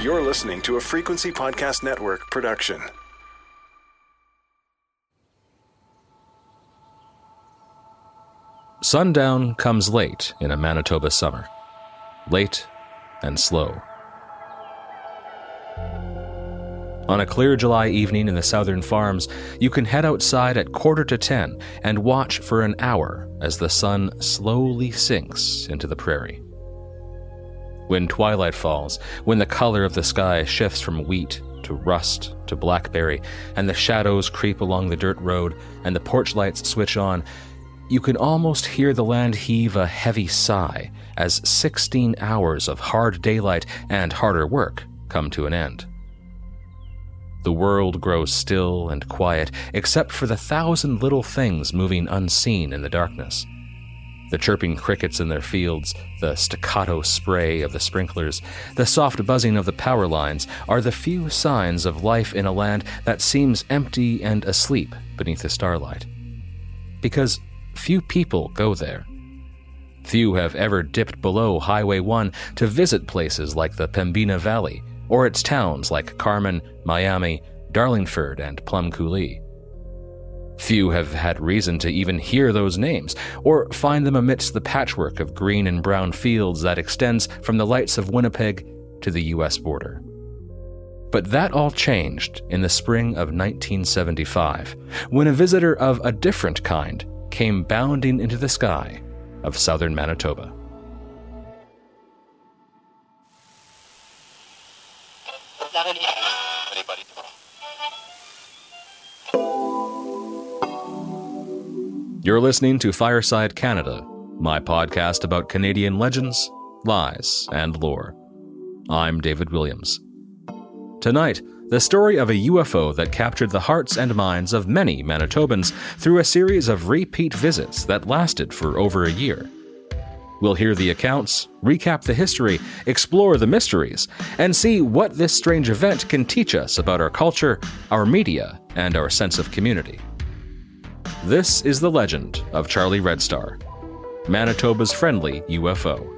You're listening to a Frequency Podcast Network production. Sundown comes late in a Manitoba summer. Late and slow. On a clear July evening in the southern farms, you can head outside at quarter to ten and watch for an hour as the sun slowly sinks into the prairie. When twilight falls, when the color of the sky shifts from wheat to rust to blackberry, and the shadows creep along the dirt road and the porch lights switch on, you can almost hear the land heave a heavy sigh as 16 hours of hard daylight and harder work come to an end. The world grows still and quiet, except for the thousand little things moving unseen in the darkness. The chirping crickets in their fields, the staccato spray of the sprinklers, the soft buzzing of the power lines are the few signs of life in a land that seems empty and asleep beneath the starlight. Because few people go there. Few have ever dipped below Highway 1 to visit places like the Pembina Valley or its towns like Carman, Miami, Darlingford, and Plum Coulee. Few have had reason to even hear those names, or find them amidst the patchwork of green and brown fields that extends from the lights of Winnipeg to the U.S. border. But that all changed in the spring of 1975, when a visitor of a different kind came bounding into the sky of southern Manitoba. You're listening to Fireside Canada, my podcast about Canadian legends, lies, and lore. I'm David Williams. Tonight, the story of a UFO that captured the hearts and minds of many Manitobans through a series of repeat visits that lasted for over a year. We'll hear the accounts, recap the history, explore the mysteries, and see what this strange event can teach us about our culture, our media, and our sense of community. This is the legend of Charlie Red Star, Manitoba's friendly UFO.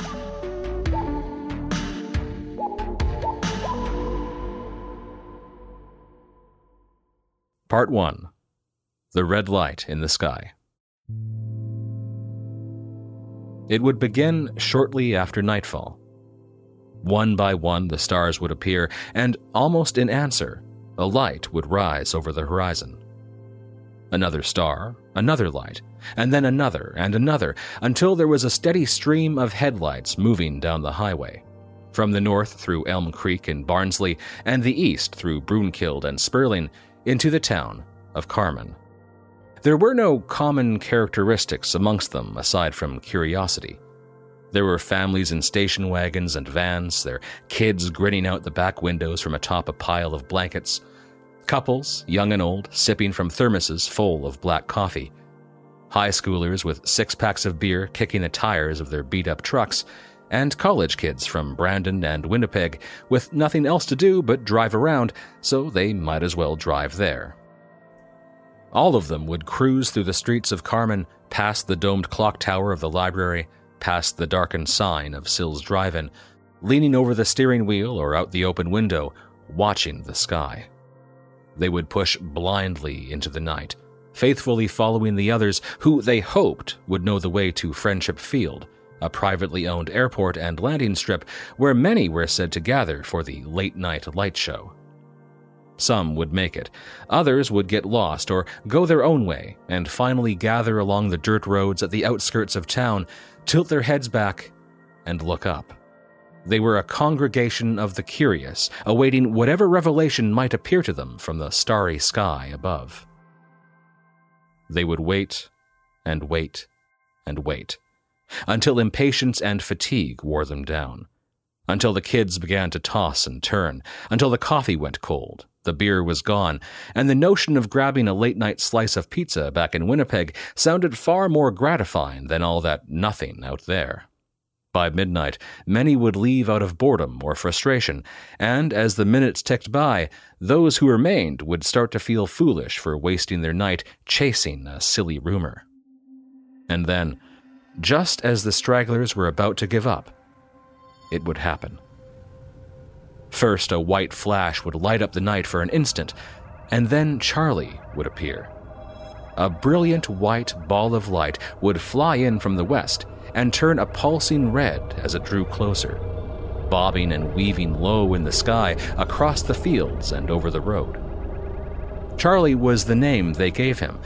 Part 1 The Red Light in the Sky. It would begin shortly after nightfall. One by one, the stars would appear, and almost in answer, a light would rise over the horizon another star, another light, and then another and another, until there was a steady stream of headlights moving down the highway. From the north through Elm Creek and Barnsley, and the east through Brunkild and Sperling, into the town of Carman. There were no common characteristics amongst them aside from curiosity. There were families in station wagons and vans, their kids grinning out the back windows from atop a pile of blankets, Couples, young and old, sipping from thermoses full of black coffee. High schoolers with six packs of beer kicking the tires of their beat up trucks. And college kids from Brandon and Winnipeg with nothing else to do but drive around, so they might as well drive there. All of them would cruise through the streets of Carman, past the domed clock tower of the library, past the darkened sign of Sills Drive In, leaning over the steering wheel or out the open window, watching the sky. They would push blindly into the night, faithfully following the others who they hoped would know the way to Friendship Field, a privately owned airport and landing strip where many were said to gather for the late night light show. Some would make it, others would get lost or go their own way and finally gather along the dirt roads at the outskirts of town, tilt their heads back, and look up. They were a congregation of the curious, awaiting whatever revelation might appear to them from the starry sky above. They would wait and wait and wait until impatience and fatigue wore them down, until the kids began to toss and turn, until the coffee went cold, the beer was gone, and the notion of grabbing a late night slice of pizza back in Winnipeg sounded far more gratifying than all that nothing out there. By midnight, many would leave out of boredom or frustration, and as the minutes ticked by, those who remained would start to feel foolish for wasting their night chasing a silly rumor. And then, just as the stragglers were about to give up, it would happen. First, a white flash would light up the night for an instant, and then Charlie would appear. A brilliant white ball of light would fly in from the west and turn a pulsing red as it drew closer, bobbing and weaving low in the sky across the fields and over the road. Charlie was the name they gave him,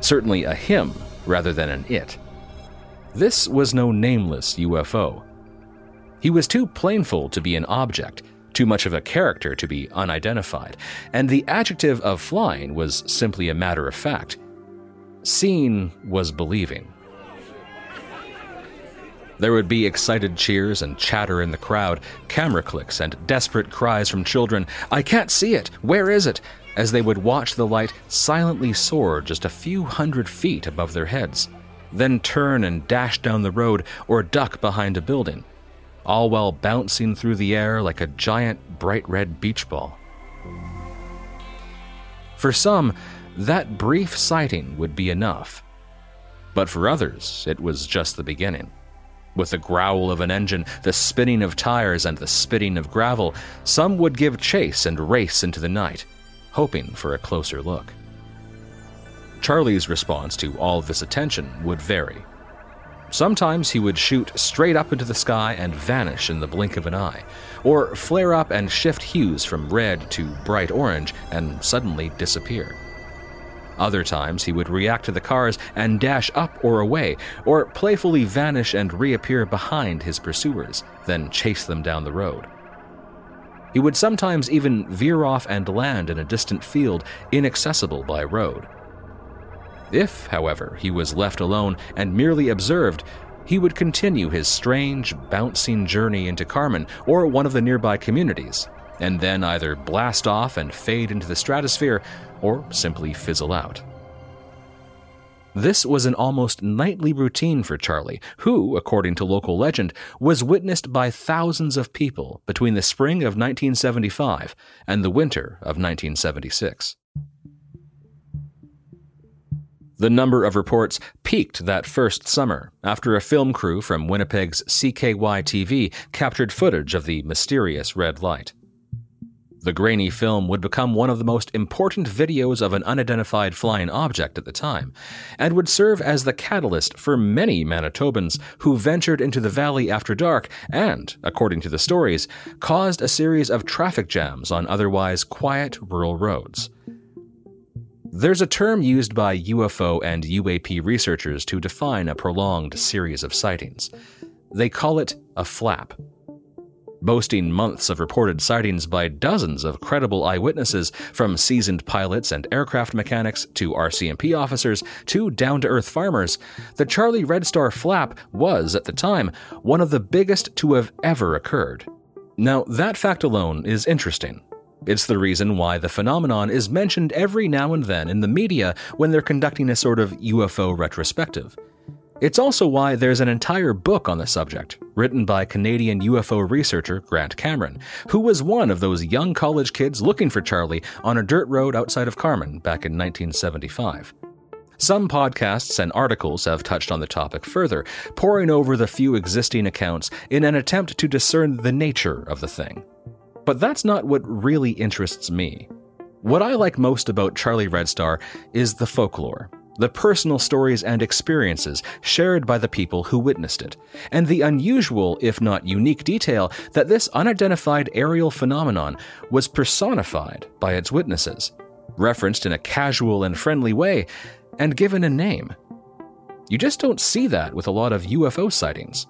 certainly a him rather than an it. This was no nameless UFO. He was too plainful to be an object, too much of a character to be unidentified, and the adjective of flying was simply a matter of fact. Seeing was believing. There would be excited cheers and chatter in the crowd, camera clicks, and desperate cries from children I can't see it! Where is it? as they would watch the light silently soar just a few hundred feet above their heads, then turn and dash down the road or duck behind a building, all while bouncing through the air like a giant bright red beach ball. For some, that brief sighting would be enough. But for others, it was just the beginning. With the growl of an engine, the spinning of tires, and the spitting of gravel, some would give chase and race into the night, hoping for a closer look. Charlie's response to all this attention would vary. Sometimes he would shoot straight up into the sky and vanish in the blink of an eye, or flare up and shift hues from red to bright orange and suddenly disappear. Other times he would react to the cars and dash up or away, or playfully vanish and reappear behind his pursuers, then chase them down the road. He would sometimes even veer off and land in a distant field inaccessible by road. If, however, he was left alone and merely observed, he would continue his strange, bouncing journey into Carman or one of the nearby communities, and then either blast off and fade into the stratosphere or simply fizzle out. This was an almost nightly routine for Charlie, who, according to local legend, was witnessed by thousands of people between the spring of 1975 and the winter of 1976. The number of reports peaked that first summer after a film crew from Winnipeg's CKY TV captured footage of the mysterious red light. The grainy film would become one of the most important videos of an unidentified flying object at the time, and would serve as the catalyst for many Manitobans who ventured into the valley after dark and, according to the stories, caused a series of traffic jams on otherwise quiet rural roads. There's a term used by UFO and UAP researchers to define a prolonged series of sightings. They call it a flap boasting months of reported sightings by dozens of credible eyewitnesses, from seasoned pilots and aircraft mechanics to RCMP officers to down to earth farmers, the Charlie Red Star flap was, at the time, one of the biggest to have ever occurred. Now, that fact alone is interesting. It's the reason why the phenomenon is mentioned every now and then in the media when they're conducting a sort of UFO retrospective. It's also why there's an entire book on the subject, written by Canadian UFO researcher Grant Cameron, who was one of those young college kids looking for Charlie on a dirt road outside of Carman back in 1975. Some podcasts and articles have touched on the topic further, poring over the few existing accounts in an attempt to discern the nature of the thing. But that's not what really interests me. What I like most about Charlie Red Star is the folklore, the personal stories and experiences shared by the people who witnessed it, and the unusual, if not unique, detail that this unidentified aerial phenomenon was personified by its witnesses, referenced in a casual and friendly way, and given a name. You just don't see that with a lot of UFO sightings.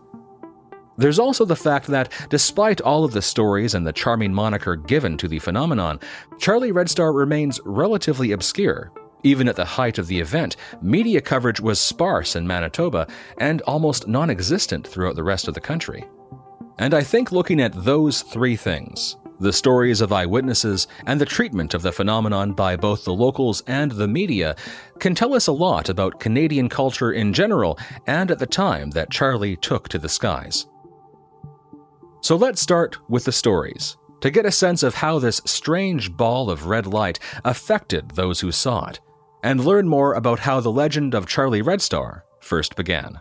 There's also the fact that, despite all of the stories and the charming moniker given to the phenomenon, Charlie Red Star remains relatively obscure even at the height of the event, media coverage was sparse in Manitoba and almost non existent throughout the rest of the country. And I think looking at those three things the stories of eyewitnesses and the treatment of the phenomenon by both the locals and the media can tell us a lot about Canadian culture in general and at the time that Charlie took to the skies. So let's start with the stories to get a sense of how this strange ball of red light affected those who saw it and learn more about how the legend of Charlie Red Star first began.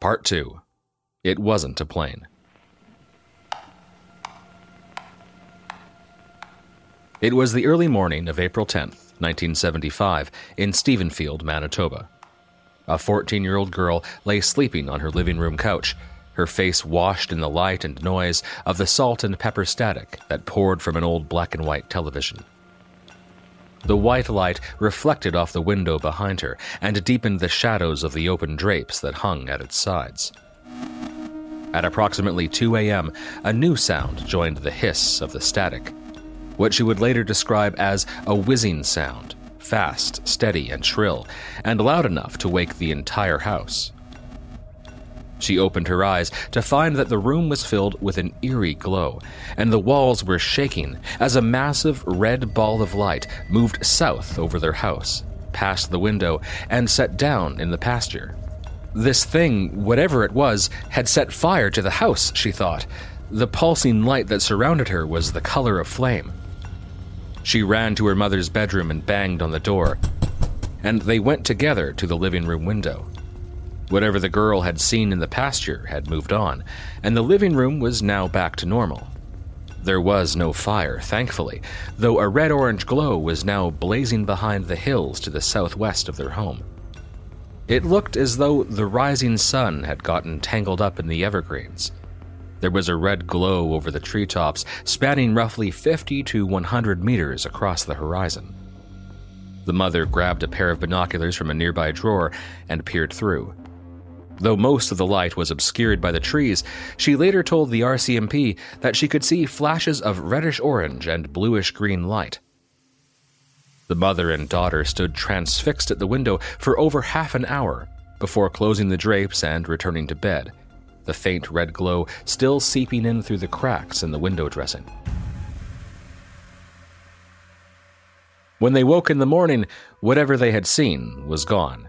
Part 2 It Wasn't a Plane. It was the early morning of April 10th, 1975, in Stephenfield, Manitoba. A 14 year old girl lay sleeping on her living room couch, her face washed in the light and noise of the salt and pepper static that poured from an old black and white television. The white light reflected off the window behind her and deepened the shadows of the open drapes that hung at its sides. At approximately 2 a.m., a new sound joined the hiss of the static what she would later describe as a whizzing sound, fast, steady, and shrill, and loud enough to wake the entire house. She opened her eyes to find that the room was filled with an eerie glow, and the walls were shaking as a massive red ball of light moved south over their house, past the window, and set down in the pasture. This thing, whatever it was, had set fire to the house, she thought. The pulsing light that surrounded her was the color of flame. She ran to her mother's bedroom and banged on the door, and they went together to the living room window. Whatever the girl had seen in the pasture had moved on, and the living room was now back to normal. There was no fire, thankfully, though a red orange glow was now blazing behind the hills to the southwest of their home. It looked as though the rising sun had gotten tangled up in the evergreens. There was a red glow over the treetops, spanning roughly 50 to 100 meters across the horizon. The mother grabbed a pair of binoculars from a nearby drawer and peered through. Though most of the light was obscured by the trees, she later told the RCMP that she could see flashes of reddish orange and bluish green light. The mother and daughter stood transfixed at the window for over half an hour before closing the drapes and returning to bed the faint red glow still seeping in through the cracks in the window dressing. When they woke in the morning, whatever they had seen was gone.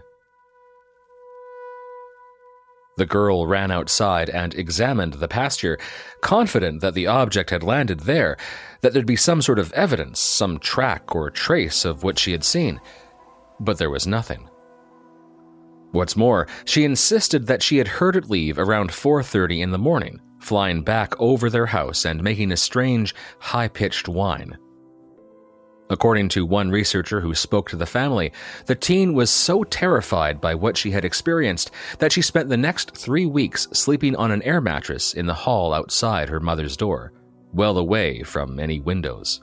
The girl ran outside and examined the pasture, confident that the object had landed there, that there'd be some sort of evidence, some track or trace of what she had seen. But there was nothing. What's more, she insisted that she had heard it leave around 4:30 in the morning, flying back over their house and making a strange, high-pitched whine. According to one researcher who spoke to the family, the teen was so terrified by what she had experienced that she spent the next three weeks sleeping on an air mattress in the hall outside her mother's door, well away from any windows.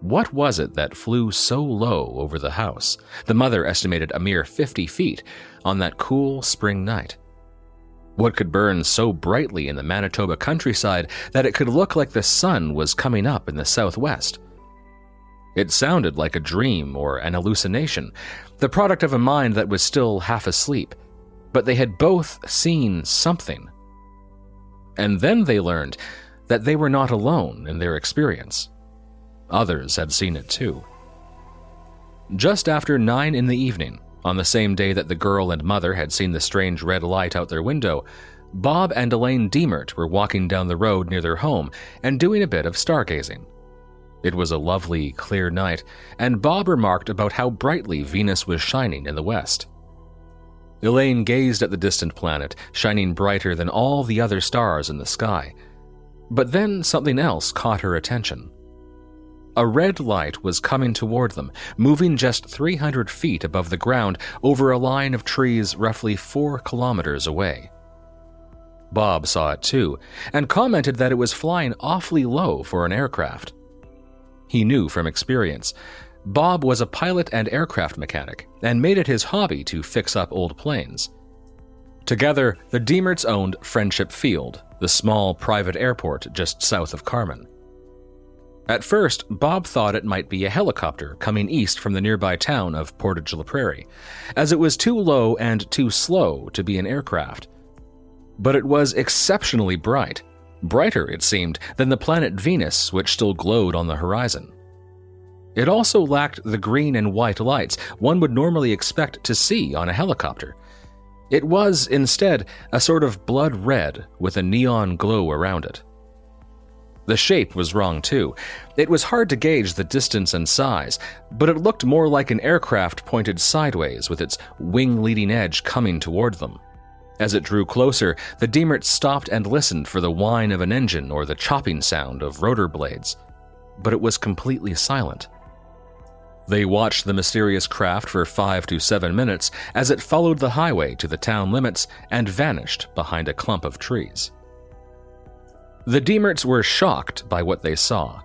What was it that flew so low over the house? The mother estimated a mere 50 feet on that cool spring night. What could burn so brightly in the Manitoba countryside that it could look like the sun was coming up in the southwest? It sounded like a dream or an hallucination, the product of a mind that was still half asleep, but they had both seen something. And then they learned that they were not alone in their experience. Others had seen it too. Just after nine in the evening, on the same day that the girl and mother had seen the strange red light out their window, Bob and Elaine Diemert were walking down the road near their home and doing a bit of stargazing. It was a lovely, clear night, and Bob remarked about how brightly Venus was shining in the west. Elaine gazed at the distant planet, shining brighter than all the other stars in the sky. But then something else caught her attention. A red light was coming toward them, moving just 300 feet above the ground over a line of trees roughly four kilometers away. Bob saw it too, and commented that it was flying awfully low for an aircraft. He knew from experience. Bob was a pilot and aircraft mechanic, and made it his hobby to fix up old planes. Together, the Diemerts owned Friendship Field, the small private airport just south of Carman. At first, Bob thought it might be a helicopter coming east from the nearby town of Portage la Prairie, as it was too low and too slow to be an aircraft. But it was exceptionally bright, brighter, it seemed, than the planet Venus, which still glowed on the horizon. It also lacked the green and white lights one would normally expect to see on a helicopter. It was, instead, a sort of blood red with a neon glow around it. The shape was wrong too. It was hard to gauge the distance and size, but it looked more like an aircraft pointed sideways with its wing leading edge coming toward them. As it drew closer, the Diemerts stopped and listened for the whine of an engine or the chopping sound of rotor blades, but it was completely silent. They watched the mysterious craft for five to seven minutes as it followed the highway to the town limits and vanished behind a clump of trees. The Diemerts were shocked by what they saw.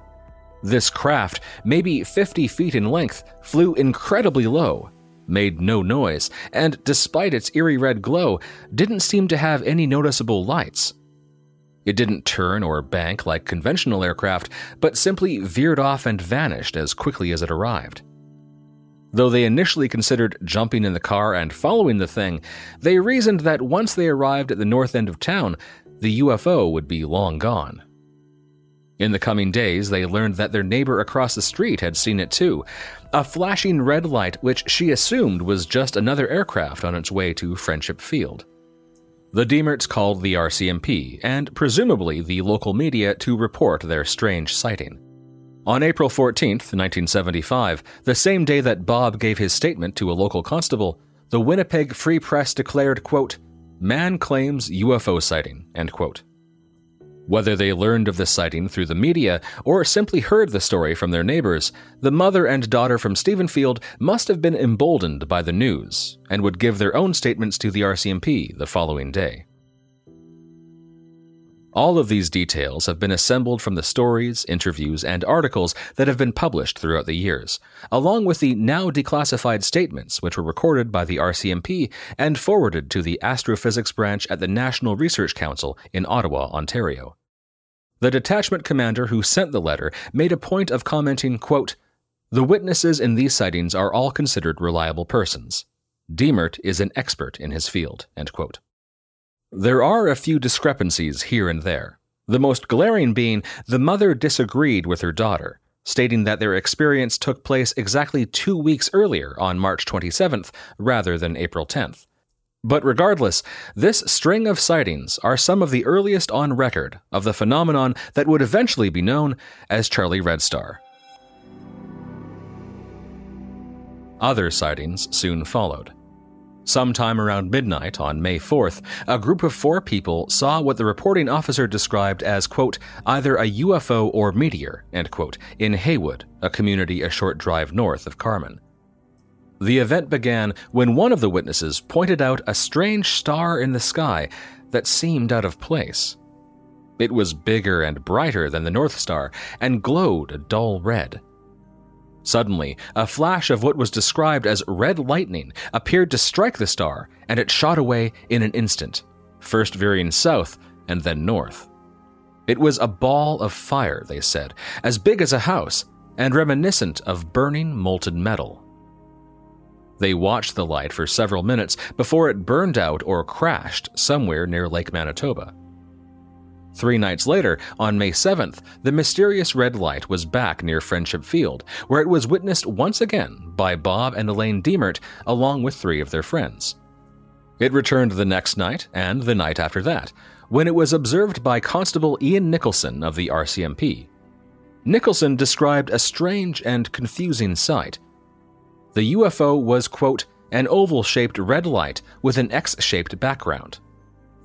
This craft, maybe 50 feet in length, flew incredibly low, made no noise, and despite its eerie red glow, didn't seem to have any noticeable lights. It didn't turn or bank like conventional aircraft, but simply veered off and vanished as quickly as it arrived. Though they initially considered jumping in the car and following the thing, they reasoned that once they arrived at the north end of town, the UFO would be long gone. In the coming days, they learned that their neighbor across the street had seen it too a flashing red light which she assumed was just another aircraft on its way to Friendship Field. The Diemerts called the RCMP and presumably the local media to report their strange sighting. On April 14, 1975, the same day that Bob gave his statement to a local constable, the Winnipeg Free Press declared, quote, Man claims UFO sighting, end quote. Whether they learned of the sighting through the media or simply heard the story from their neighbors, the mother and daughter from Stephenfield must have been emboldened by the news and would give their own statements to the RCMP the following day. All of these details have been assembled from the stories, interviews, and articles that have been published throughout the years, along with the now declassified statements which were recorded by the RCMP and forwarded to the Astrophysics Branch at the National Research Council in Ottawa, Ontario. The detachment commander who sent the letter made a point of commenting, quote, The witnesses in these sightings are all considered reliable persons. Diemert is an expert in his field, end quote. There are a few discrepancies here and there, the most glaring being the mother disagreed with her daughter, stating that their experience took place exactly two weeks earlier on March 27th rather than April 10th. But regardless, this string of sightings are some of the earliest on record of the phenomenon that would eventually be known as Charlie Red Star. Other sightings soon followed. Sometime around midnight on May 4th, a group of four people saw what the reporting officer described as, quote, either a UFO or meteor, end quote, in Haywood, a community a short drive north of Carman. The event began when one of the witnesses pointed out a strange star in the sky that seemed out of place. It was bigger and brighter than the North Star and glowed a dull red. Suddenly, a flash of what was described as red lightning appeared to strike the star, and it shot away in an instant, first veering south and then north. It was a ball of fire, they said, as big as a house, and reminiscent of burning molten metal. They watched the light for several minutes before it burned out or crashed somewhere near Lake Manitoba. Three nights later, on May 7th, the mysterious red light was back near Friendship Field, where it was witnessed once again by Bob and Elaine Diemert along with three of their friends. It returned the next night and the night after that, when it was observed by Constable Ian Nicholson of the RCMP. Nicholson described a strange and confusing sight. The UFO was, quote, an oval shaped red light with an X shaped background.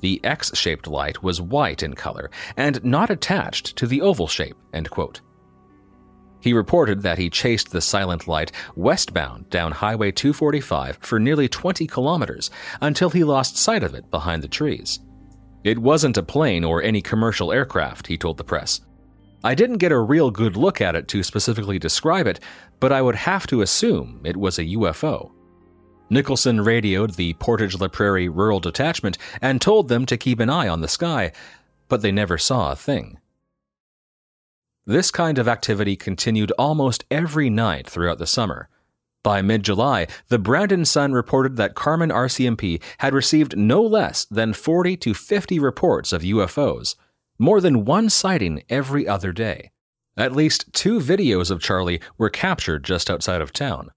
The X shaped light was white in color and not attached to the oval shape. He reported that he chased the silent light westbound down Highway 245 for nearly 20 kilometers until he lost sight of it behind the trees. It wasn't a plane or any commercial aircraft, he told the press. I didn't get a real good look at it to specifically describe it, but I would have to assume it was a UFO. Nicholson radioed the Portage la Prairie Rural Detachment and told them to keep an eye on the sky, but they never saw a thing. This kind of activity continued almost every night throughout the summer. By mid July, the Brandon Sun reported that Carman RCMP had received no less than 40 to 50 reports of UFOs, more than one sighting every other day. At least two videos of Charlie were captured just outside of town.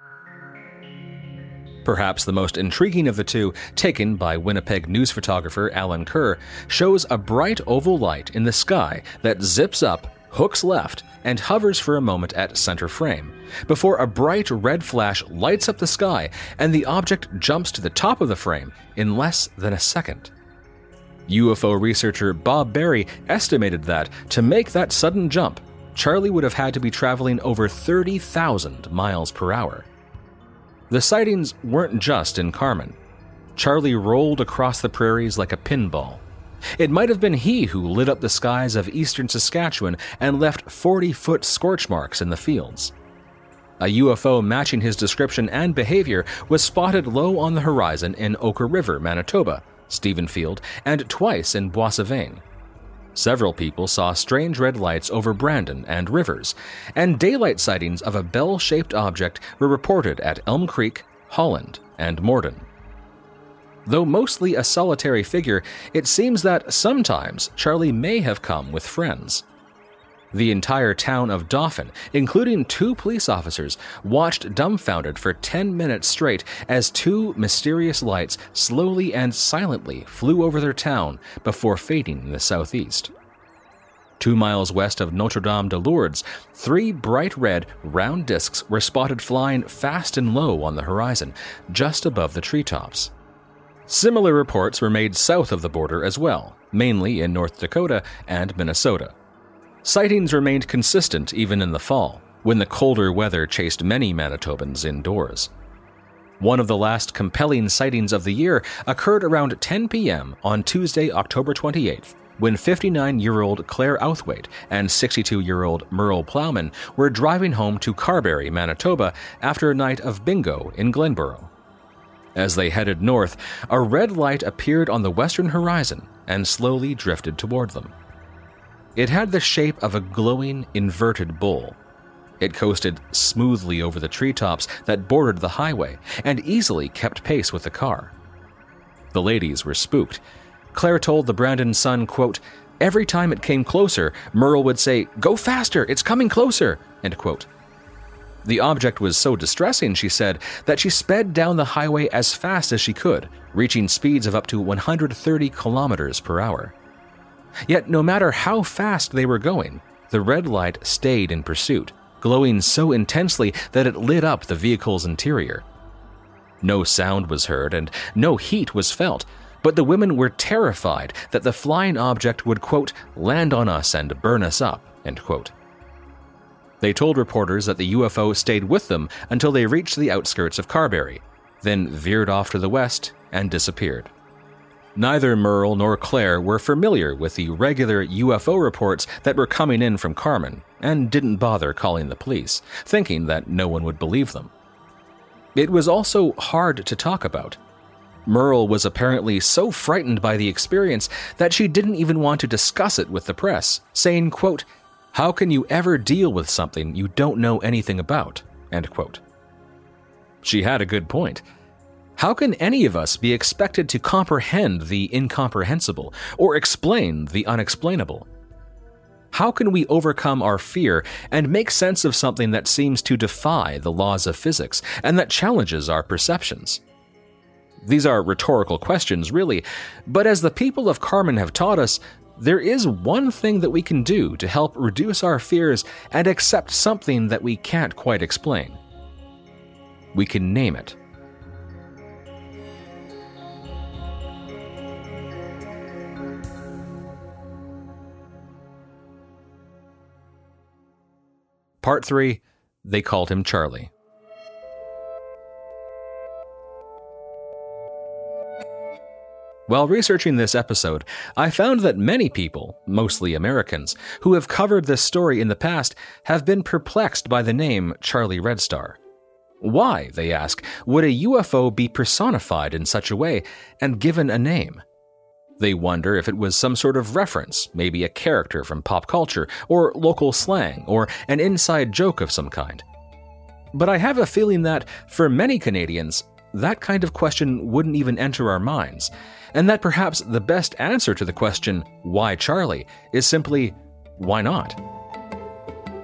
Perhaps the most intriguing of the two, taken by Winnipeg news photographer Alan Kerr, shows a bright oval light in the sky that zips up, hooks left, and hovers for a moment at center frame, before a bright red flash lights up the sky and the object jumps to the top of the frame in less than a second. UFO researcher Bob Berry estimated that to make that sudden jump, Charlie would have had to be traveling over 30,000 miles per hour. The sightings weren't just in Carman. Charlie rolled across the prairies like a pinball. It might have been he who lit up the skies of eastern Saskatchewan and left 40 foot scorch marks in the fields. A UFO matching his description and behavior was spotted low on the horizon in Ochre River, Manitoba, Stephenfield, and twice in Boissevain. Several people saw strange red lights over Brandon and Rivers, and daylight sightings of a bell shaped object were reported at Elm Creek, Holland, and Morden. Though mostly a solitary figure, it seems that sometimes Charlie may have come with friends. The entire town of Dauphin, including two police officers, watched dumbfounded for 10 minutes straight as two mysterious lights slowly and silently flew over their town before fading in the southeast. Two miles west of Notre Dame de Lourdes, three bright red, round discs were spotted flying fast and low on the horizon, just above the treetops. Similar reports were made south of the border as well, mainly in North Dakota and Minnesota. Sightings remained consistent even in the fall, when the colder weather chased many Manitobans indoors. One of the last compelling sightings of the year occurred around 10 p.m. on Tuesday, October 28th, when 59 year old Claire Outhwaite and 62 year old Merle Plowman were driving home to Carberry, Manitoba after a night of bingo in Glenboro. As they headed north, a red light appeared on the western horizon and slowly drifted toward them. It had the shape of a glowing, inverted bull. It coasted smoothly over the treetops that bordered the highway and easily kept pace with the car. The ladies were spooked. Claire told the Brandon Sun, quote, Every time it came closer, Merle would say, Go faster, it's coming closer, end quote. The object was so distressing, she said, that she sped down the highway as fast as she could, reaching speeds of up to 130 kilometers per hour. Yet, no matter how fast they were going, the red light stayed in pursuit, glowing so intensely that it lit up the vehicle's interior. No sound was heard and no heat was felt, but the women were terrified that the flying object would, quote, land on us and burn us up, end quote. They told reporters that the UFO stayed with them until they reached the outskirts of Carberry, then veered off to the west and disappeared. Neither Merle nor Claire were familiar with the regular UFO reports that were coming in from Carman and didn't bother calling the police, thinking that no one would believe them. It was also hard to talk about. Merle was apparently so frightened by the experience that she didn't even want to discuss it with the press, saying, quote, how can you ever deal with something you don't know anything about? End quote. She had a good point. How can any of us be expected to comprehend the incomprehensible or explain the unexplainable? How can we overcome our fear and make sense of something that seems to defy the laws of physics and that challenges our perceptions? These are rhetorical questions, really, but as the people of Carman have taught us, there is one thing that we can do to help reduce our fears and accept something that we can't quite explain. We can name it. Part 3 They called him Charlie. While researching this episode, I found that many people, mostly Americans, who have covered this story in the past have been perplexed by the name Charlie Red Star. Why, they ask, would a UFO be personified in such a way and given a name? They wonder if it was some sort of reference, maybe a character from pop culture, or local slang, or an inside joke of some kind. But I have a feeling that, for many Canadians, that kind of question wouldn't even enter our minds, and that perhaps the best answer to the question, why Charlie, is simply, why not?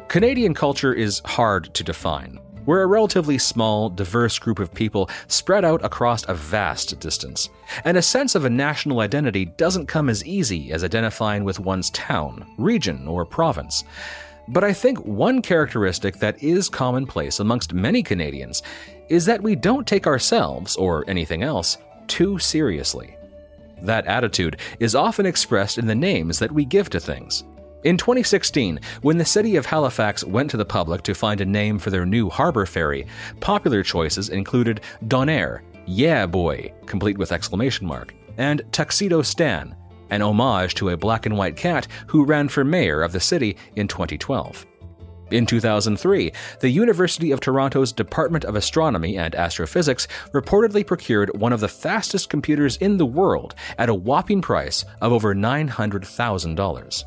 Canadian culture is hard to define. We're a relatively small, diverse group of people spread out across a vast distance, and a sense of a national identity doesn't come as easy as identifying with one's town, region, or province. But I think one characteristic that is commonplace amongst many Canadians is that we don't take ourselves, or anything else, too seriously. That attitude is often expressed in the names that we give to things. In 2016, when the city of Halifax went to the public to find a name for their new harbor ferry, popular choices included Donair, Yeah Boy, complete with exclamation mark, and Tuxedo Stan, an homage to a black and white cat who ran for mayor of the city in 2012. In 2003, the University of Toronto's Department of Astronomy and Astrophysics reportedly procured one of the fastest computers in the world at a whopping price of over $900,000.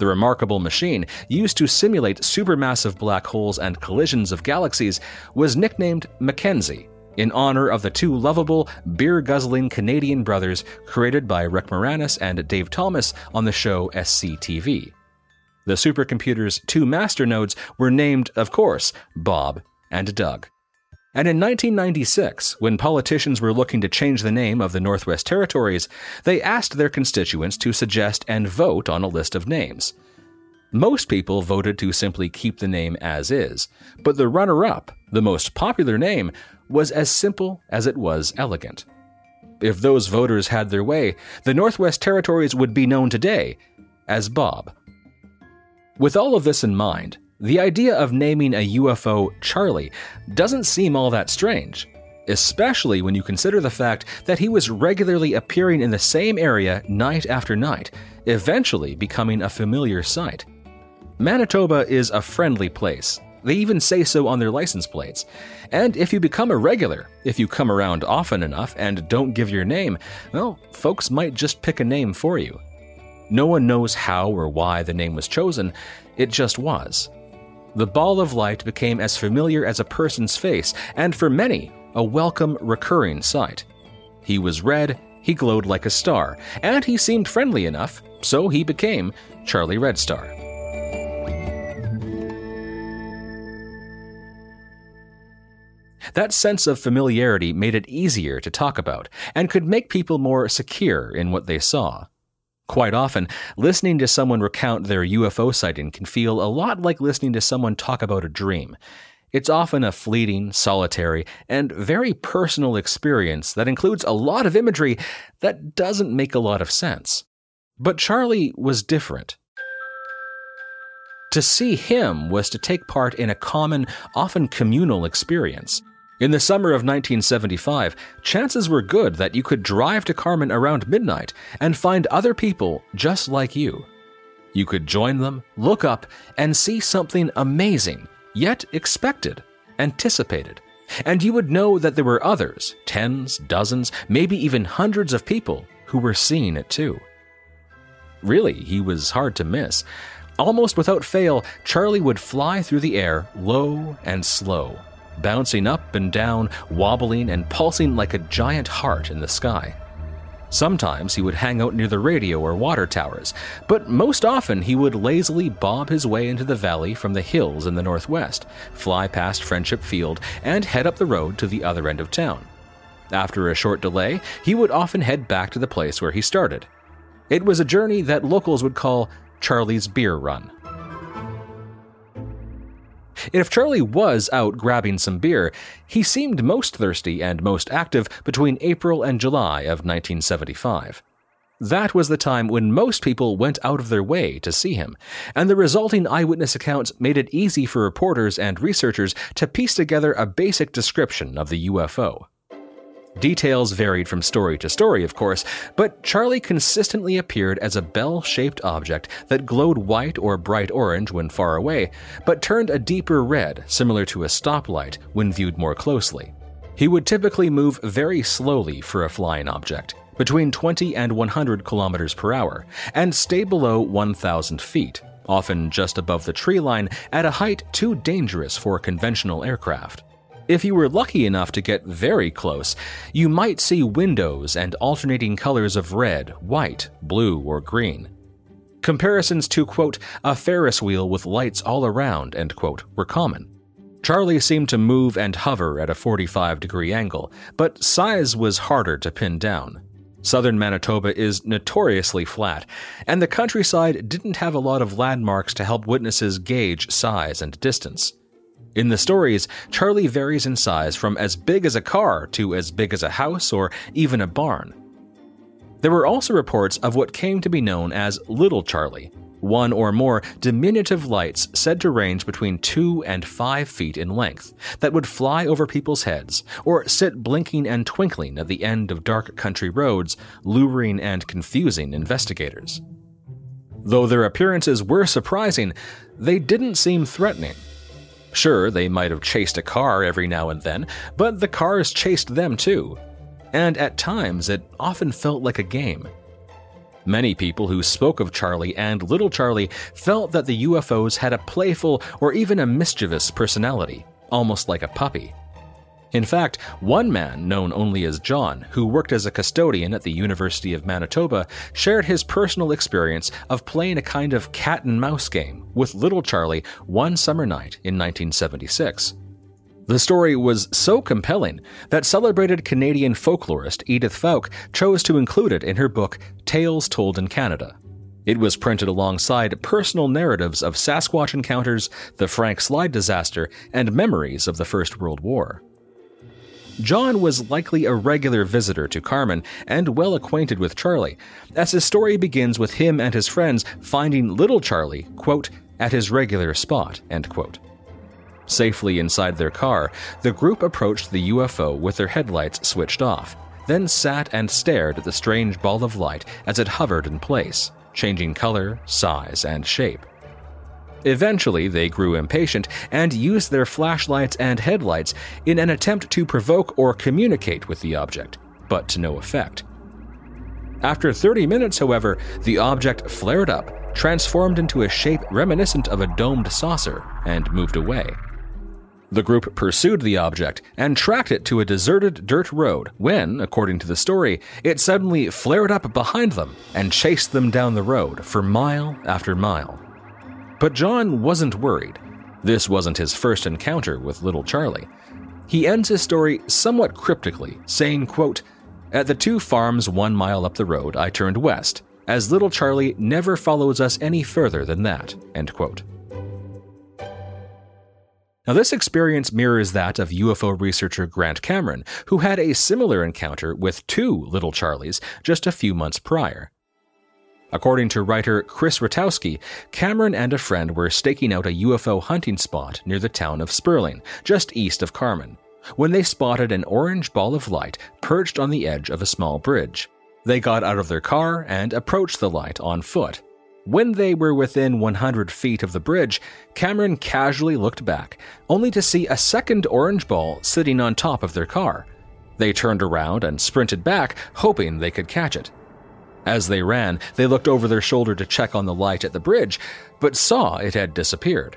The remarkable machine, used to simulate supermassive black holes and collisions of galaxies, was nicknamed McKenzie in honor of the two lovable, beer guzzling Canadian brothers created by Rick Moranis and Dave Thomas on the show SCTV. The supercomputer's two master nodes were named, of course, Bob and Doug. And in 1996, when politicians were looking to change the name of the Northwest Territories, they asked their constituents to suggest and vote on a list of names. Most people voted to simply keep the name as is, but the runner up, the most popular name, was as simple as it was elegant. If those voters had their way, the Northwest Territories would be known today as Bob. With all of this in mind, the idea of naming a UFO Charlie doesn't seem all that strange, especially when you consider the fact that he was regularly appearing in the same area night after night, eventually becoming a familiar sight. Manitoba is a friendly place. They even say so on their license plates. And if you become a regular, if you come around often enough and don't give your name, well, folks might just pick a name for you. No one knows how or why the name was chosen, it just was. The ball of light became as familiar as a person's face, and for many, a welcome recurring sight. He was red, he glowed like a star, and he seemed friendly enough, so he became Charlie Red Star. That sense of familiarity made it easier to talk about and could make people more secure in what they saw. Quite often, listening to someone recount their UFO sighting can feel a lot like listening to someone talk about a dream. It's often a fleeting, solitary, and very personal experience that includes a lot of imagery that doesn't make a lot of sense. But Charlie was different. To see him was to take part in a common, often communal experience. In the summer of 1975, chances were good that you could drive to Carman around midnight and find other people just like you. You could join them, look up, and see something amazing, yet expected, anticipated. And you would know that there were others, tens, dozens, maybe even hundreds of people who were seeing it too. Really, he was hard to miss. Almost without fail, Charlie would fly through the air, low and slow, bouncing up and down, wobbling and pulsing like a giant heart in the sky. Sometimes he would hang out near the radio or water towers, but most often he would lazily bob his way into the valley from the hills in the northwest, fly past Friendship Field, and head up the road to the other end of town. After a short delay, he would often head back to the place where he started. It was a journey that locals would call Charlie's Beer Run. If Charlie was out grabbing some beer, he seemed most thirsty and most active between April and July of 1975. That was the time when most people went out of their way to see him, and the resulting eyewitness accounts made it easy for reporters and researchers to piece together a basic description of the UFO. Details varied from story to story, of course, but Charlie consistently appeared as a bell shaped object that glowed white or bright orange when far away, but turned a deeper red, similar to a stoplight, when viewed more closely. He would typically move very slowly for a flying object, between 20 and 100 kilometers per hour, and stay below 1,000 feet, often just above the tree line at a height too dangerous for conventional aircraft. If you were lucky enough to get very close, you might see windows and alternating colors of red, white, blue, or green. Comparisons to, quote, a Ferris wheel with lights all around, end quote, were common. Charlie seemed to move and hover at a 45 degree angle, but size was harder to pin down. Southern Manitoba is notoriously flat, and the countryside didn't have a lot of landmarks to help witnesses gauge size and distance. In the stories, Charlie varies in size from as big as a car to as big as a house or even a barn. There were also reports of what came to be known as Little Charlie, one or more diminutive lights said to range between two and five feet in length, that would fly over people's heads or sit blinking and twinkling at the end of dark country roads, luring and confusing investigators. Though their appearances were surprising, they didn't seem threatening. Sure, they might have chased a car every now and then, but the cars chased them too. And at times, it often felt like a game. Many people who spoke of Charlie and Little Charlie felt that the UFOs had a playful or even a mischievous personality, almost like a puppy. In fact, one man, known only as John, who worked as a custodian at the University of Manitoba, shared his personal experience of playing a kind of cat and mouse game with Little Charlie one summer night in 1976. The story was so compelling that celebrated Canadian folklorist Edith Fowke chose to include it in her book Tales Told in Canada. It was printed alongside personal narratives of Sasquatch encounters, the Frank Slide disaster, and memories of the First World War. John was likely a regular visitor to Carman and well acquainted with Charlie, as his story begins with him and his friends finding little Charlie, quote, at his regular spot, end quote. Safely inside their car, the group approached the UFO with their headlights switched off, then sat and stared at the strange ball of light as it hovered in place, changing color, size, and shape. Eventually, they grew impatient and used their flashlights and headlights in an attempt to provoke or communicate with the object, but to no effect. After 30 minutes, however, the object flared up, transformed into a shape reminiscent of a domed saucer, and moved away. The group pursued the object and tracked it to a deserted dirt road when, according to the story, it suddenly flared up behind them and chased them down the road for mile after mile. But John wasn't worried. This wasn't his first encounter with little Charlie. He ends his story somewhat cryptically, saying, quote, At the two farms one mile up the road, I turned west, as little Charlie never follows us any further than that, end quote. Now, this experience mirrors that of UFO researcher Grant Cameron, who had a similar encounter with two little Charlies just a few months prior. According to writer Chris Rutkowski, Cameron and a friend were staking out a UFO hunting spot near the town of Sperling, just east of Carman, when they spotted an orange ball of light perched on the edge of a small bridge. They got out of their car and approached the light on foot. When they were within 100 feet of the bridge, Cameron casually looked back, only to see a second orange ball sitting on top of their car. They turned around and sprinted back, hoping they could catch it. As they ran, they looked over their shoulder to check on the light at the bridge, but saw it had disappeared.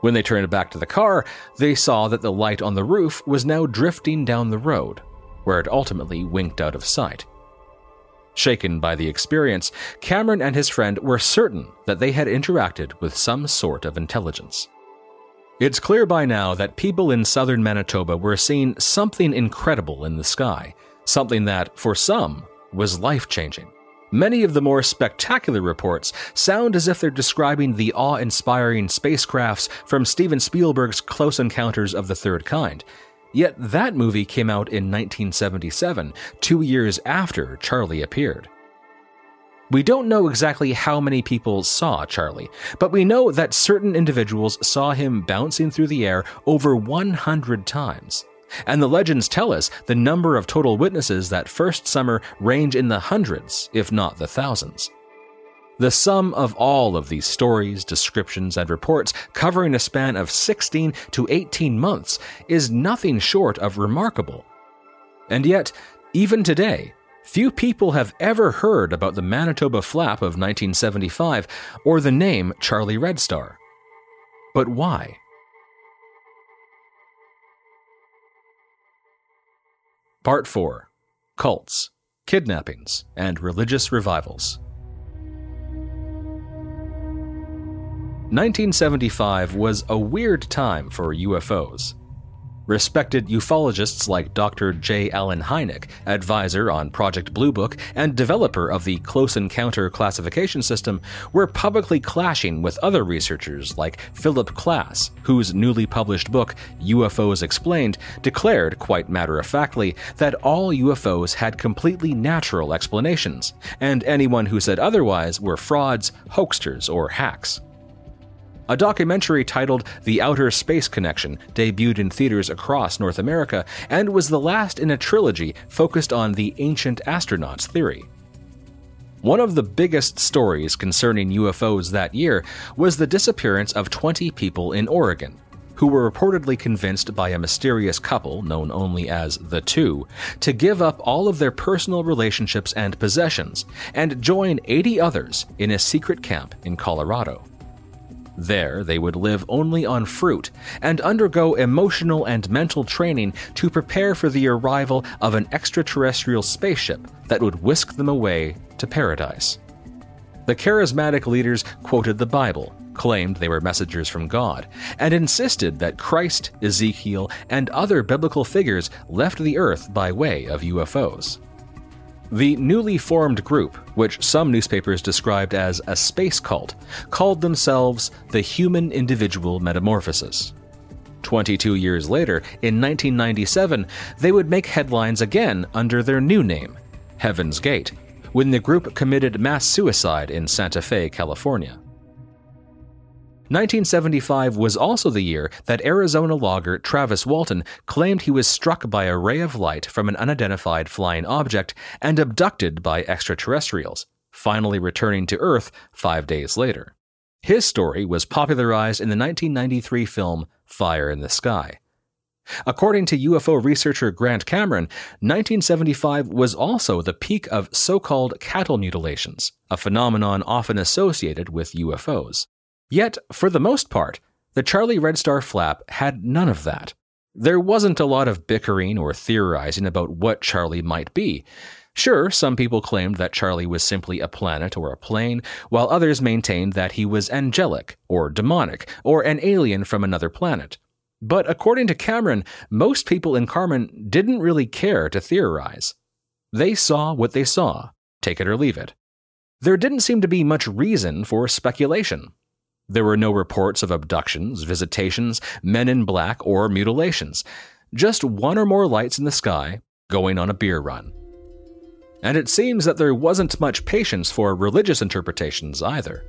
When they turned back to the car, they saw that the light on the roof was now drifting down the road, where it ultimately winked out of sight. Shaken by the experience, Cameron and his friend were certain that they had interacted with some sort of intelligence. It's clear by now that people in southern Manitoba were seeing something incredible in the sky, something that, for some, was life changing. Many of the more spectacular reports sound as if they're describing the awe inspiring spacecrafts from Steven Spielberg's Close Encounters of the Third Kind, Yet that movie came out in 1977, two years after Charlie appeared. We don't know exactly how many people saw Charlie, but we know that certain individuals saw him bouncing through the air over 100 times. And the legends tell us the number of total witnesses that first summer range in the hundreds, if not the thousands. The sum of all of these stories, descriptions, and reports, covering a span of 16 to 18 months, is nothing short of remarkable. And yet, even today, few people have ever heard about the Manitoba Flap of 1975 or the name Charlie Red Star. But why? Part 4 Cults, Kidnappings, and Religious Revivals. 1975 was a weird time for UFOs. Respected ufologists like Dr. J. Allen Hynek, advisor on Project Blue Book and developer of the Close Encounter classification system, were publicly clashing with other researchers like Philip Klass, whose newly published book, UFOs Explained, declared, quite matter of factly, that all UFOs had completely natural explanations, and anyone who said otherwise were frauds, hoaxers, or hacks. A documentary titled The Outer Space Connection debuted in theaters across North America and was the last in a trilogy focused on the ancient astronauts theory. One of the biggest stories concerning UFOs that year was the disappearance of 20 people in Oregon, who were reportedly convinced by a mysterious couple known only as the Two to give up all of their personal relationships and possessions and join 80 others in a secret camp in Colorado. There, they would live only on fruit and undergo emotional and mental training to prepare for the arrival of an extraterrestrial spaceship that would whisk them away to paradise. The charismatic leaders quoted the Bible, claimed they were messengers from God, and insisted that Christ, Ezekiel, and other biblical figures left the earth by way of UFOs. The newly formed group, which some newspapers described as a space cult, called themselves the Human Individual Metamorphosis. 22 years later, in 1997, they would make headlines again under their new name, Heaven's Gate, when the group committed mass suicide in Santa Fe, California. 1975 was also the year that Arizona logger Travis Walton claimed he was struck by a ray of light from an unidentified flying object and abducted by extraterrestrials, finally returning to Earth five days later. His story was popularized in the 1993 film Fire in the Sky. According to UFO researcher Grant Cameron, 1975 was also the peak of so called cattle mutilations, a phenomenon often associated with UFOs. Yet, for the most part, the Charlie Red Star flap had none of that. There wasn't a lot of bickering or theorizing about what Charlie might be. Sure, some people claimed that Charlie was simply a planet or a plane, while others maintained that he was angelic, or demonic, or an alien from another planet. But according to Cameron, most people in Carman didn't really care to theorize. They saw what they saw, take it or leave it. There didn't seem to be much reason for speculation. There were no reports of abductions, visitations, men in black, or mutilations. Just one or more lights in the sky going on a beer run. And it seems that there wasn't much patience for religious interpretations either.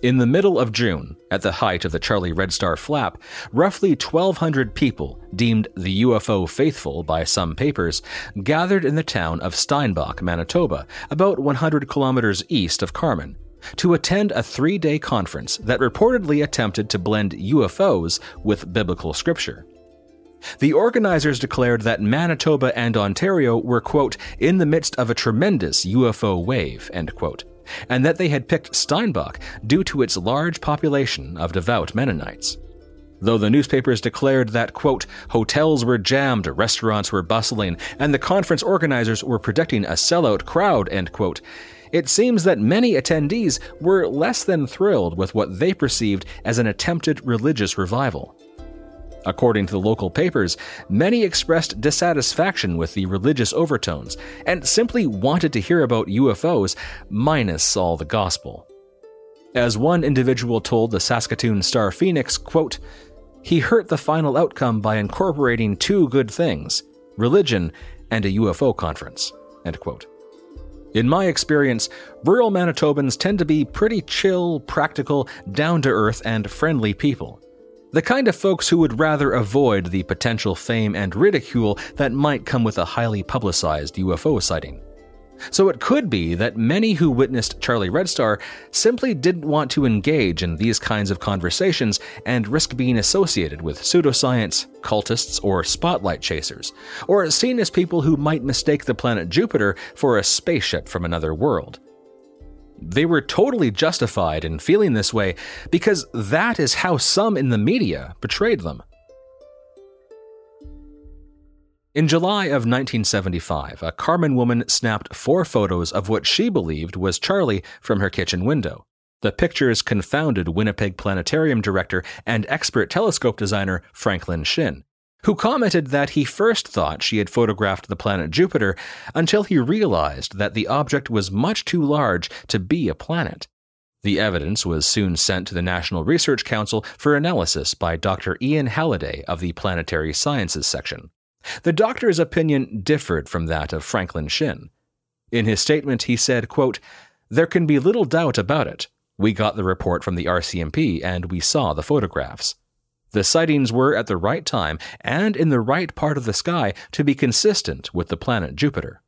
In the middle of June, at the height of the Charlie Red Star flap, roughly 1,200 people, deemed the UFO faithful by some papers, gathered in the town of Steinbach, Manitoba, about 100 kilometers east of Carman, to attend a three day conference that reportedly attempted to blend UFOs with biblical scripture. The organizers declared that Manitoba and Ontario were, quote, in the midst of a tremendous UFO wave, end quote, and that they had picked Steinbach due to its large population of devout Mennonites. Though the newspapers declared that, quote, hotels were jammed, restaurants were bustling, and the conference organizers were predicting a sellout crowd, end quote, it seems that many attendees were less than thrilled with what they perceived as an attempted religious revival. According to the local papers, many expressed dissatisfaction with the religious overtones and simply wanted to hear about UFOs minus all the gospel. As one individual told the Saskatoon Star Phoenix, quote, he hurt the final outcome by incorporating two good things religion and a UFO conference. End quote. In my experience, rural Manitobans tend to be pretty chill, practical, down to earth, and friendly people. The kind of folks who would rather avoid the potential fame and ridicule that might come with a highly publicized UFO sighting. So it could be that many who witnessed Charlie Red Star simply didn't want to engage in these kinds of conversations and risk being associated with pseudoscience, cultists, or spotlight chasers, or seen as people who might mistake the planet Jupiter for a spaceship from another world. They were totally justified in feeling this way because that is how some in the media portrayed them. In July of 1975, a Carman woman snapped four photos of what she believed was Charlie from her kitchen window. The pictures confounded Winnipeg Planetarium director and expert telescope designer Franklin Shin, who commented that he first thought she had photographed the planet Jupiter until he realized that the object was much too large to be a planet. The evidence was soon sent to the National Research Council for analysis by Dr. Ian Halliday of the Planetary Sciences section. The doctor's opinion differed from that of Franklin Shin. In his statement, he said, quote, There can be little doubt about it. We got the report from the RCMP and we saw the photographs. The sightings were at the right time and in the right part of the sky to be consistent with the planet Jupiter.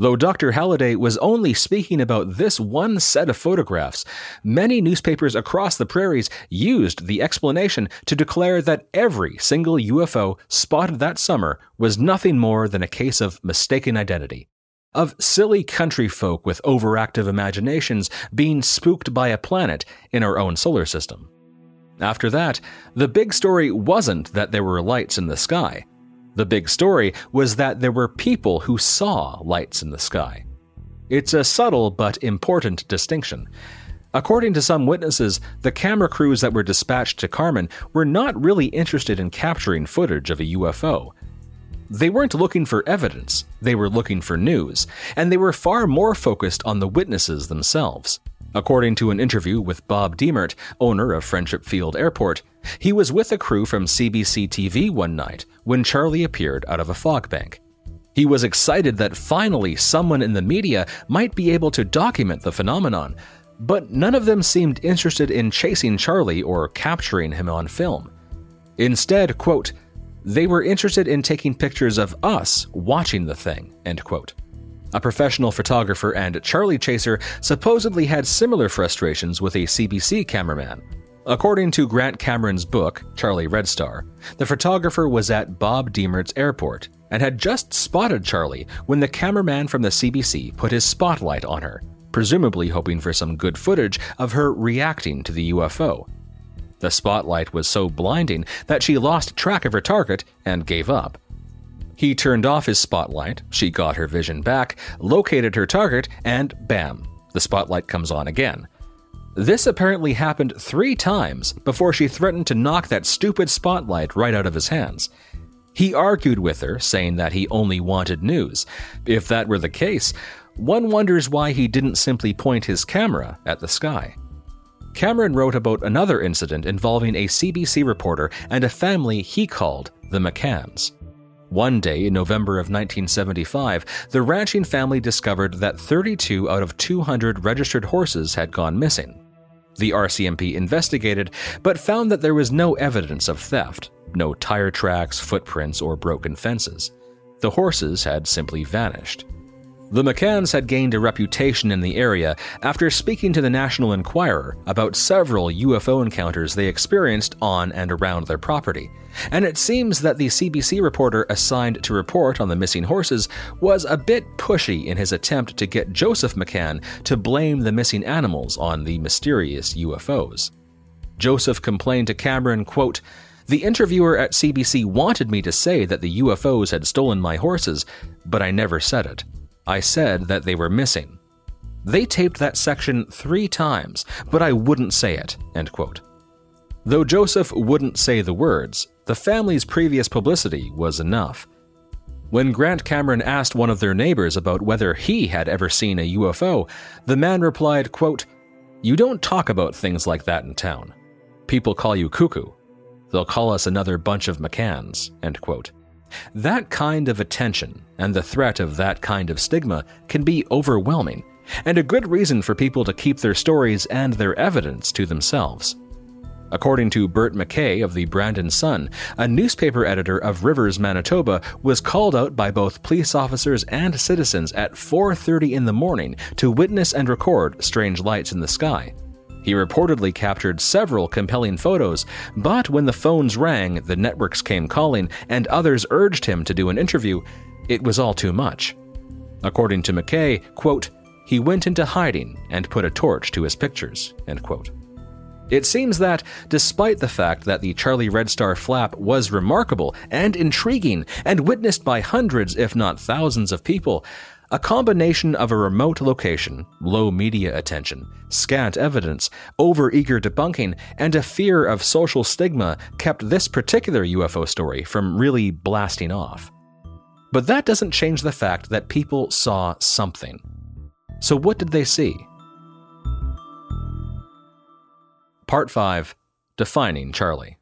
Though Dr. Halliday was only speaking about this one set of photographs, many newspapers across the prairies used the explanation to declare that every single UFO spotted that summer was nothing more than a case of mistaken identity. Of silly country folk with overactive imaginations being spooked by a planet in our own solar system. After that, the big story wasn't that there were lights in the sky. The big story was that there were people who saw lights in the sky. It's a subtle but important distinction. According to some witnesses, the camera crews that were dispatched to Carman were not really interested in capturing footage of a UFO. They weren't looking for evidence, they were looking for news, and they were far more focused on the witnesses themselves. According to an interview with Bob Diemert, owner of Friendship Field Airport, he was with a crew from CBC TV one night when Charlie appeared out of a fog bank. He was excited that finally someone in the media might be able to document the phenomenon, but none of them seemed interested in chasing Charlie or capturing him on film. Instead, quote, they were interested in taking pictures of us watching the thing, end quote. A professional photographer and Charlie chaser supposedly had similar frustrations with a CBC cameraman. According to Grant Cameron's book, Charlie Red Star, the photographer was at Bob Diemert's airport and had just spotted Charlie when the cameraman from the CBC put his spotlight on her, presumably hoping for some good footage of her reacting to the UFO. The spotlight was so blinding that she lost track of her target and gave up. He turned off his spotlight, she got her vision back, located her target, and bam, the spotlight comes on again. This apparently happened three times before she threatened to knock that stupid spotlight right out of his hands. He argued with her, saying that he only wanted news. If that were the case, one wonders why he didn't simply point his camera at the sky. Cameron wrote about another incident involving a CBC reporter and a family he called the McCanns. One day in November of 1975, the ranching family discovered that 32 out of 200 registered horses had gone missing. The RCMP investigated, but found that there was no evidence of theft no tire tracks, footprints, or broken fences. The horses had simply vanished. The McCanns had gained a reputation in the area after speaking to the National Enquirer about several UFO encounters they experienced on and around their property, and it seems that the CBC reporter assigned to report on the missing horses was a bit pushy in his attempt to get Joseph McCann to blame the missing animals on the mysterious UFOs. Joseph complained to Cameron, quote, the interviewer at CBC wanted me to say that the UFOs had stolen my horses, but I never said it. I said that they were missing. They taped that section three times, but I wouldn't say it. End quote. Though Joseph wouldn't say the words, the family's previous publicity was enough. When Grant Cameron asked one of their neighbors about whether he had ever seen a UFO, the man replied, quote, You don't talk about things like that in town. People call you cuckoo. They'll call us another bunch of McCanns. End quote. That kind of attention and the threat of that kind of stigma can be overwhelming, and a good reason for people to keep their stories and their evidence to themselves. According to Bert McKay of the Brandon Sun, a newspaper editor of Rivers, Manitoba, was called out by both police officers and citizens at 4:30 in the morning to witness and record strange lights in the sky. He reportedly captured several compelling photos, but when the phones rang, the networks came calling, and others urged him to do an interview, it was all too much. According to McKay, quote, he went into hiding and put a torch to his pictures, end quote. It seems that, despite the fact that the Charlie Red Star flap was remarkable and intriguing and witnessed by hundreds, if not thousands, of people, A combination of a remote location, low media attention, scant evidence, over-eager debunking, and a fear of social stigma kept this particular UFO story from really blasting off. But that doesn't change the fact that people saw something. So, what did they see? Part 5 Defining Charlie.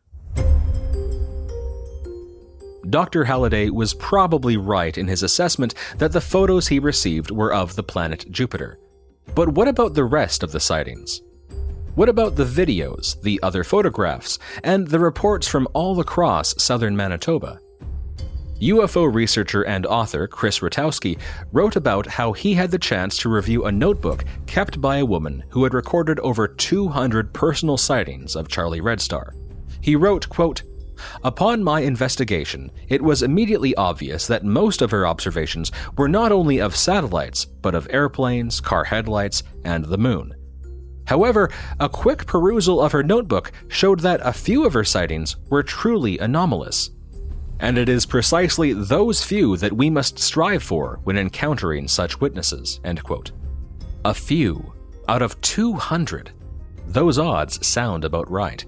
Dr. Halliday was probably right in his assessment that the photos he received were of the planet Jupiter. But what about the rest of the sightings? What about the videos, the other photographs, and the reports from all across southern Manitoba? UFO researcher and author Chris Rutkowski wrote about how he had the chance to review a notebook kept by a woman who had recorded over 200 personal sightings of Charlie Red Star. He wrote, quote, Upon my investigation, it was immediately obvious that most of her observations were not only of satellites, but of airplanes, car headlights, and the moon. However, a quick perusal of her notebook showed that a few of her sightings were truly anomalous. And it is precisely those few that we must strive for when encountering such witnesses. A few out of 200. Those odds sound about right.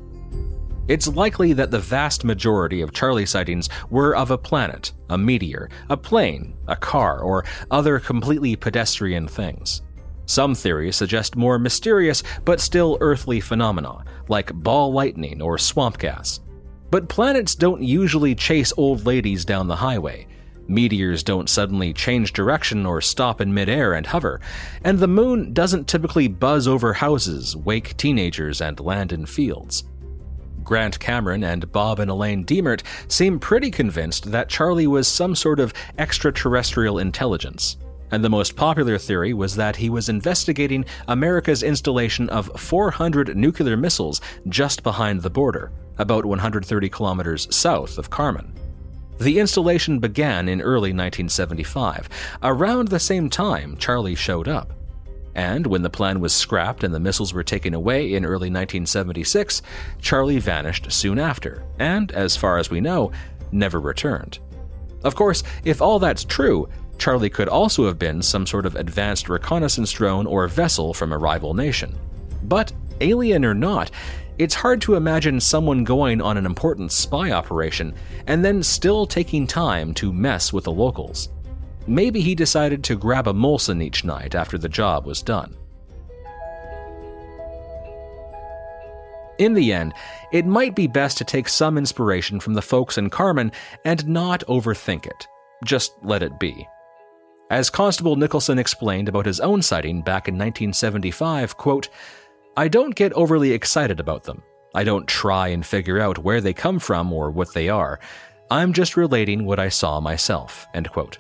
It's likely that the vast majority of Charlie sightings were of a planet, a meteor, a plane, a car, or other completely pedestrian things. Some theories suggest more mysterious but still earthly phenomena, like ball lightning or swamp gas. But planets don't usually chase old ladies down the highway. Meteors don't suddenly change direction or stop in midair and hover, and the moon doesn't typically buzz over houses, wake teenagers, and land in fields. Grant Cameron and Bob and Elaine Diemert seem pretty convinced that Charlie was some sort of extraterrestrial intelligence. And the most popular theory was that he was investigating America's installation of 400 nuclear missiles just behind the border, about 130 kilometers south of Carman. The installation began in early 1975, around the same time Charlie showed up. And when the plan was scrapped and the missiles were taken away in early 1976, Charlie vanished soon after, and, as far as we know, never returned. Of course, if all that's true, Charlie could also have been some sort of advanced reconnaissance drone or vessel from a rival nation. But, alien or not, it's hard to imagine someone going on an important spy operation and then still taking time to mess with the locals. Maybe he decided to grab a Molson each night after the job was done. In the end, it might be best to take some inspiration from the folks in Carman and not overthink it. Just let it be. As Constable Nicholson explained about his own sighting back in 1975, quote, I don't get overly excited about them. I don't try and figure out where they come from or what they are. I'm just relating what I saw myself. End quote.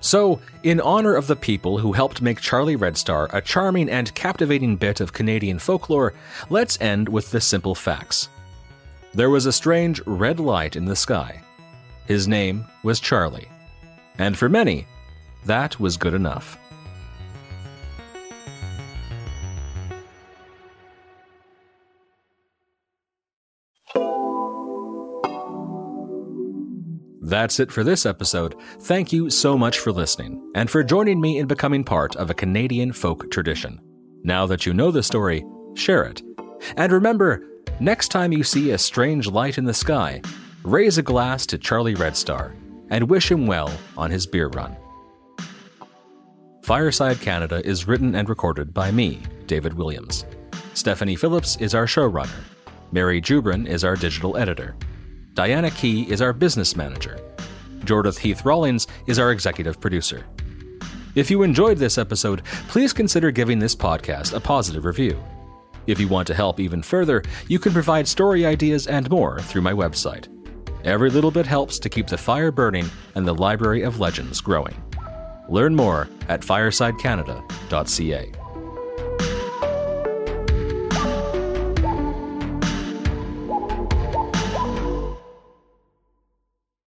So, in honor of the people who helped make Charlie Red Star a charming and captivating bit of Canadian folklore, let's end with the simple facts. There was a strange red light in the sky. His name was Charlie. And for many, that was good enough. That's it for this episode. Thank you so much for listening and for joining me in becoming part of a Canadian folk tradition. Now that you know the story, share it. And remember, next time you see a strange light in the sky, raise a glass to Charlie Red Star and wish him well on his beer run. Fireside Canada is written and recorded by me, David Williams. Stephanie Phillips is our showrunner. Mary Jubrin is our digital editor. Diana Key is our business manager. Jordi Heath Rawlings is our executive producer. If you enjoyed this episode, please consider giving this podcast a positive review. If you want to help even further, you can provide story ideas and more through my website. Every little bit helps to keep the fire burning and the Library of Legends growing. Learn more at firesidecanada.ca.